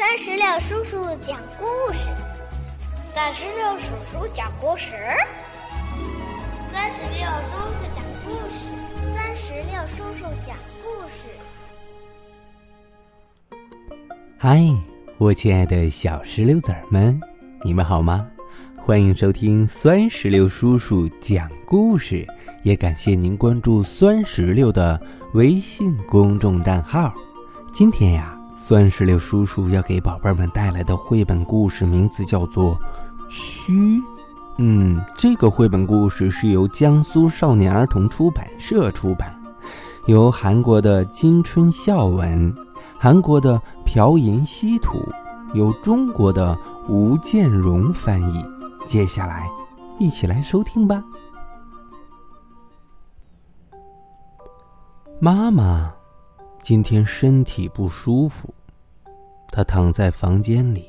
三十六叔叔讲故事，三十六叔叔讲故事，三十六叔叔讲故事，三十六叔叔讲故事。嗨，我亲爱的小石榴籽儿们，你们好吗？欢迎收听酸石榴叔叔讲故事，也感谢您关注酸石榴的微信公众账号。今天呀。酸石榴叔叔要给宝贝们带来的绘本故事名字叫做《虚》。嗯，这个绘本故事是由江苏少年儿童出版社出版，由韩国的金春孝文、韩国的朴银稀图，由中国的吴建荣翻译。接下来，一起来收听吧。妈妈。今天身体不舒服，他躺在房间里，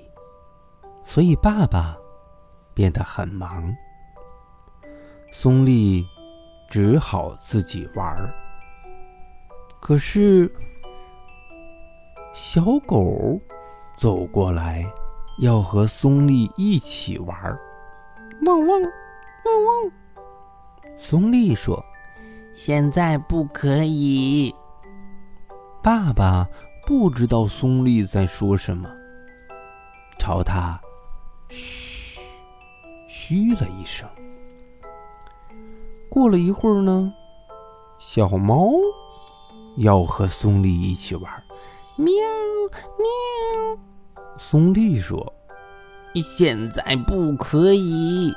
所以爸爸变得很忙。松丽只好自己玩儿。可是，小狗走过来，要和松丽一起玩儿。汪汪，汪汪！松丽说：“现在不可以。”爸爸不知道松丽在说什么，朝他嘘嘘了一声。过了一会儿呢，小猫要和松丽一起玩，喵喵。松丽说：“现在不可以。”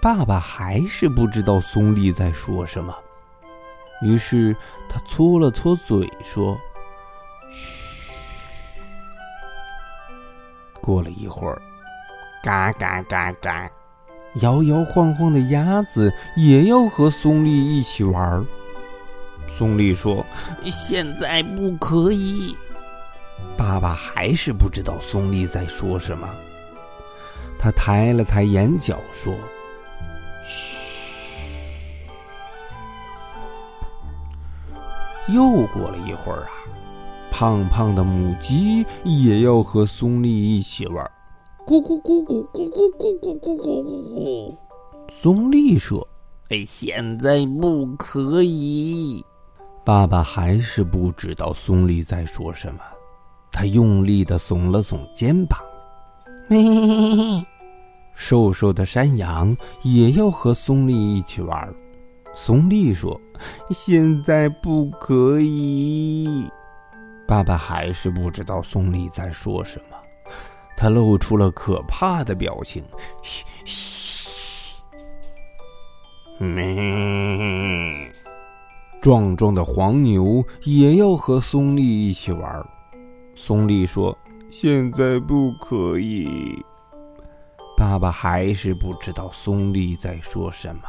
爸爸还是不知道松丽在说什么。于是他搓了搓嘴，说：“嘘。”过了一会儿，嘎嘎嘎嘎，摇摇晃晃的鸭子也要和松丽一起玩儿。松丽说：“现在不可以。”爸爸还是不知道松丽在说什么。他抬了抬眼角，说：“嘘。”又过了一会儿啊，胖胖的母鸡也要和松丽一起玩。咕咕咕咕咕咕咕咕咕咕咕。松丽说：“哎，现在不可以。”爸爸还是不知道松丽在说什么。他用力的耸了耸肩膀。嘿嘿嘿嘿。瘦瘦的山羊也要和松丽一起玩。松丽说：“现在不可以。”爸爸还是不知道松丽在说什么，他露出了可怕的表情。嘘，壮壮的黄牛也要和松丽一起玩。松丽说：“现在不可以。”爸爸还是不知道松丽在说什么。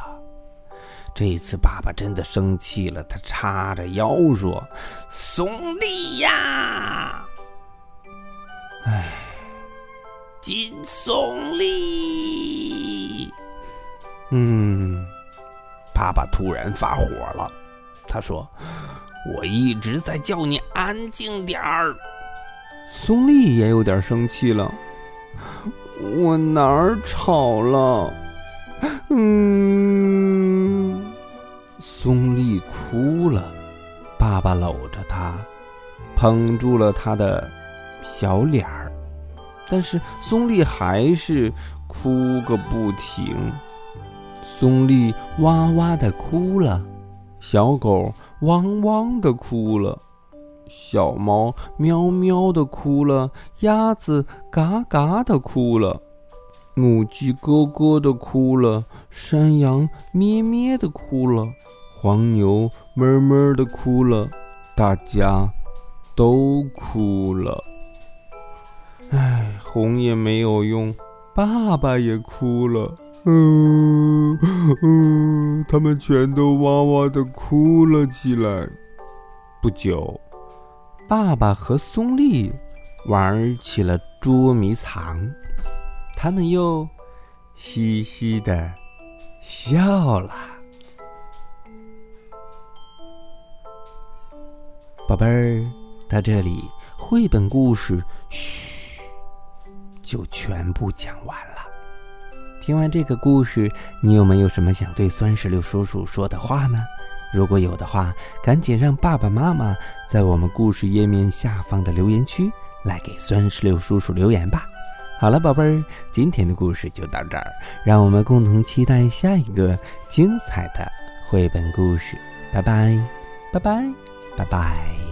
这次爸爸真的生气了，他叉着腰说：“松丽呀，哎，金松丽。”嗯，爸爸突然发火了，他说：“我一直在叫你安静点儿。”松丽也有点生气了，我哪儿吵了？嗯，松丽哭了，爸爸搂着她，捧住了她的小脸儿，但是松丽还是哭个不停。松丽哇哇的哭了，小狗汪汪的哭了，小猫喵喵的哭了，鸭子嘎嘎的哭了。母鸡咯咯的哭了，山羊咩咩的哭了，黄牛哞哞的哭了，大家都哭了。唉，哄也没有用，爸爸也哭了。嗯嗯，他们全都哇哇的哭了起来。不久，爸爸和松丽玩起了捉迷藏。他们又嘻嘻的笑了。宝贝儿，到这里，绘本故事，嘘，就全部讲完了。听完这个故事，你有没有什么想对酸石榴叔叔说的话呢？如果有的话，赶紧让爸爸妈妈在我们故事页面下方的留言区来给酸石榴叔叔留言吧。好了，宝贝儿，今天的故事就到这儿，让我们共同期待下一个精彩的绘本故事。拜拜，拜拜，拜拜。